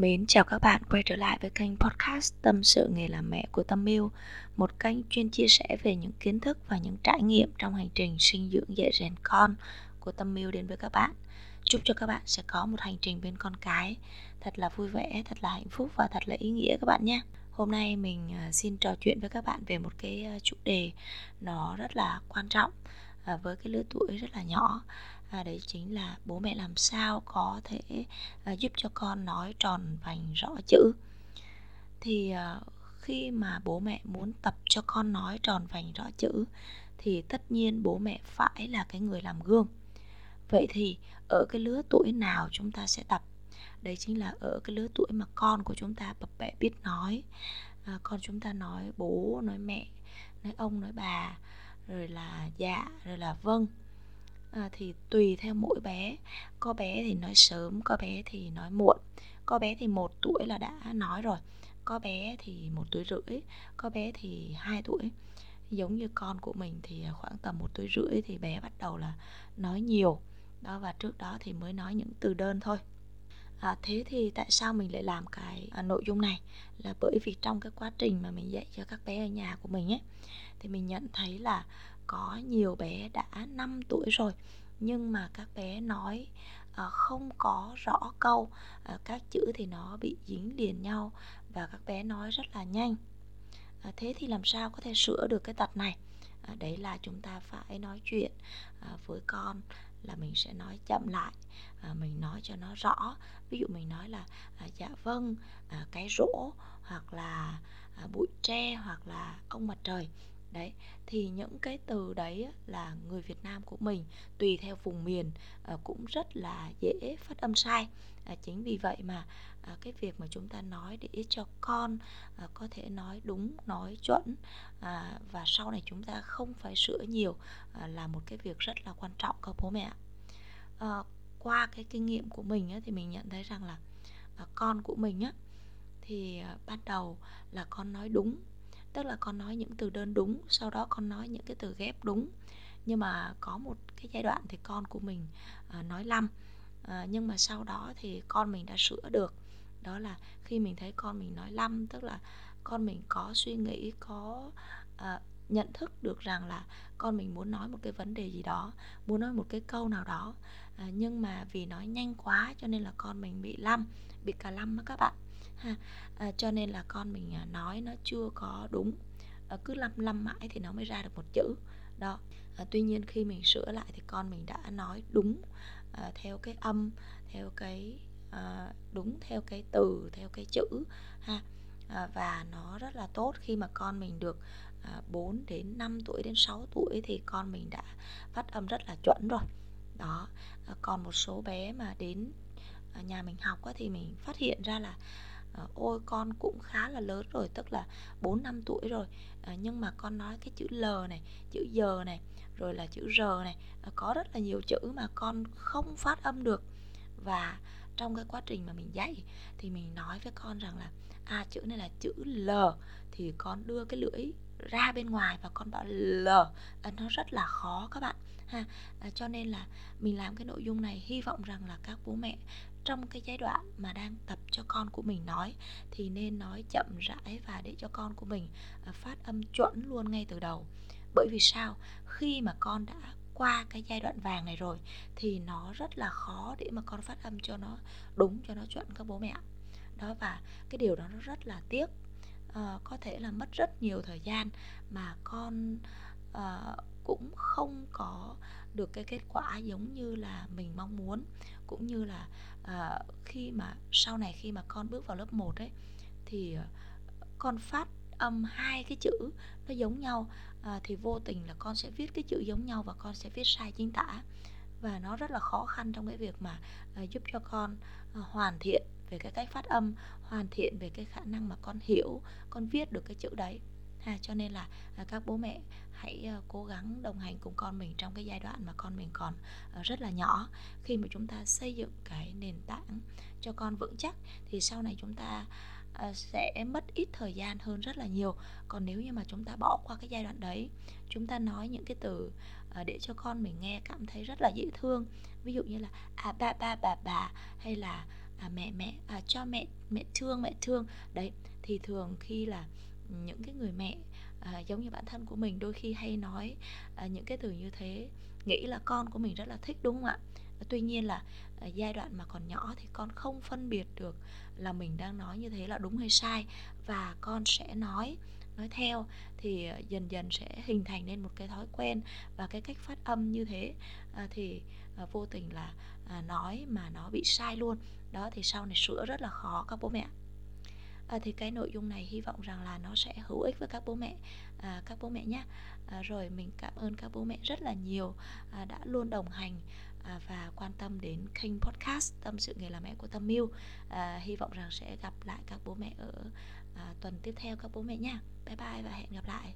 Mến chào các bạn quay trở lại với kênh podcast Tâm sự nghề làm mẹ của Tâm Miêu Một kênh chuyên chia sẻ về những kiến thức và những trải nghiệm trong hành trình sinh dưỡng dạy rèn con của Tâm Miêu đến với các bạn. Chúc cho các bạn sẽ có một hành trình bên con cái. Thật là vui vẻ, thật là hạnh phúc và thật là ý nghĩa các bạn nhé. Hôm nay mình à, xin trò chuyện với các bạn về một cái à, chủ đề nó rất là quan trọng à, với cái lứa tuổi rất là nhỏ à, đấy chính là bố mẹ làm sao có thể à, giúp cho con nói tròn vành rõ chữ. Thì à, khi mà bố mẹ muốn tập cho con nói tròn vành rõ chữ thì tất nhiên bố mẹ phải là cái người làm gương. Vậy thì ở cái lứa tuổi nào chúng ta sẽ tập? Đấy chính là ở cái lứa tuổi mà con của chúng ta bập bẹ biết nói. À, con chúng ta nói bố nói mẹ nói ông nói bà rồi là dạ rồi là vâng à, thì tùy theo mỗi bé. Có bé thì nói sớm có bé thì nói muộn. Có bé thì một tuổi là đã nói rồi. Có bé thì một tuổi rưỡi có bé thì hai tuổi. Giống như con của mình thì khoảng tầm một tuổi rưỡi thì bé bắt đầu là nói nhiều. Đó và trước đó thì mới nói những từ đơn thôi. À, thế thì tại sao mình lại làm cái à, nội dung này? Là bởi vì trong cái quá trình mà mình dạy cho các bé ở nhà của mình ấy thì mình nhận thấy là có nhiều bé đã 5 tuổi rồi, nhưng mà các bé nói à, không có rõ câu à, các chữ thì nó bị dính liền nhau và các bé nói rất là nhanh. À, thế thì làm sao có thể sửa được cái tật này? Đấy là chúng ta phải nói chuyện với con là mình sẽ nói chậm lại mình nói cho nó rõ. Ví dụ mình nói là dạ vâng cái rỗ hoặc là bụi tre hoặc là ông mặt trời đấy thì những cái từ đấy là người Việt Nam của mình tùy theo vùng miền ờ, cũng rất là dễ phát âm sai. À, chính vì vậy mà à, cái việc mà chúng ta nói để cho con à, có thể nói đúng nói chuẩn à, và sau này chúng ta không phải sửa nhiều à, là một cái việc rất là quan trọng các bố mẹ ờ, qua cái kinh nghiệm của mình thì mình nhận thấy rằng là con của mình á thì ban đầu là con nói đúng tức là con nói những từ đơn đúng sau đó con nói những cái từ ghép đúng. Nhưng mà có một cái giai đoạn thì con của mình à, nói lăm. À, nhưng mà sau đó thì con mình đã sửa được. Đó là khi mình thấy con mình nói lăm tức là con mình có suy nghĩ có à, nhận thức được rằng là con mình muốn nói một cái vấn đề gì đó muốn nói một cái câu nào đó. À, nhưng mà vì nói nhanh quá cho nên là con mình bị lăm bị cà lăm đó các bạn. Ha à, cho nên là con mình à, nói nó chưa có đúng. À, cứ lăm lăm mãi thì nó mới ra được một chữ. Đó. À, tuy nhiên khi mình sửa lại thì con mình đã nói đúng à, theo cái âm theo cái à, đúng theo cái từ theo cái chữ. Ha à, và nó rất là tốt. Khi mà con mình được à, 4 đến 5 tuổi đến 6 tuổi thì con mình đã phát âm rất là chuẩn rồi. Đó. À, còn một số bé mà đến nhà mình học thì mình phát hiện ra là ờ, ôi con cũng khá là lớn rồi tức là 4 năm tuổi rồi. À, nhưng mà con nói cái chữ L này chữ giờ này rồi là chữ R này à, có rất là nhiều chữ mà con không phát âm được. Và trong cái quá trình mà mình dạy thì mình nói với con rằng là à chữ này là chữ L. Thì con đưa cái lưỡi ra bên ngoài và con bảo L. À, nó rất là khó các bạn ha. À, cho nên là mình làm cái nội dung này hy vọng rằng là các bố mẹ trong cái giai đoạn mà đang tập cho con của mình nói thì nên nói chậm rãi và để cho con của mình à, phát âm chuẩn luôn ngay từ đầu. Bởi vì sao? Khi mà con đã qua cái giai đoạn vàng này rồi thì nó rất là khó để mà con phát âm cho nó đúng cho nó chuẩn các bố mẹ. Đó và cái điều đó nó rất là tiếc. À, có thể là mất rất nhiều thời gian mà con à, cũng không có được cái kết quả giống như là mình mong muốn. Cũng như là à, khi mà sau này khi mà con bước vào lớp 1 ấy thì à, con phát âm hai cái chữ nó giống nhau à, thì vô tình là con sẽ viết cái chữ giống nhau và con sẽ viết sai chính tả. Và nó rất là khó khăn trong cái việc mà à, giúp cho con à, hoàn thiện về cái cách phát âm hoàn thiện về cái khả năng mà con hiểu con viết được cái chữ đấy ha cho nên là à, các bố mẹ hãy à, cố gắng đồng hành cùng con mình trong cái giai đoạn mà con mình còn à, rất là nhỏ. Khi mà chúng ta xây dựng cái nền tảng cho con vững chắc thì sau này chúng ta sẽ mất ít thời gian hơn rất là nhiều. Còn nếu như mà chúng ta bỏ qua cái giai đoạn đấy chúng ta nói những cái từ để cho con mình nghe cảm thấy rất là dễ thương. Ví dụ như là à ba ba bà bà hay là à, mẹ mẹ à, cho mẹ mẹ thương mẹ thương. Đấy thì thường khi là những cái người mẹ à, giống như bản thân của mình đôi khi hay nói à, những cái từ như thế nghĩ là con của mình rất là thích đúng không ạ? Tuy nhiên là à, giai đoạn mà còn nhỏ thì con không phân biệt được là mình đang nói như thế là đúng hay sai và con sẽ nói nói theo thì à, dần dần sẽ hình thành nên một cái thói quen và cái cách phát âm như thế. À, thì à, vô tình là à, nói mà nó bị sai luôn. Đó thì sau này sửa rất là khó các bố mẹ à, thì cái nội dung này hy vọng rằng là nó sẽ hữu ích với các bố mẹ à, các bố mẹ nhé à, ờ, rồi mình cảm ơn các bố mẹ rất là nhiều à, đã luôn đồng hành à, và quan tâm đến kênh podcast tâm sự nghề làm mẹ của tâm mưu à, ờ, hy vọng rằng sẽ gặp lại các bố mẹ ở à, tuần tiếp theo các bố mẹ nha bye bye và hẹn gặp lại.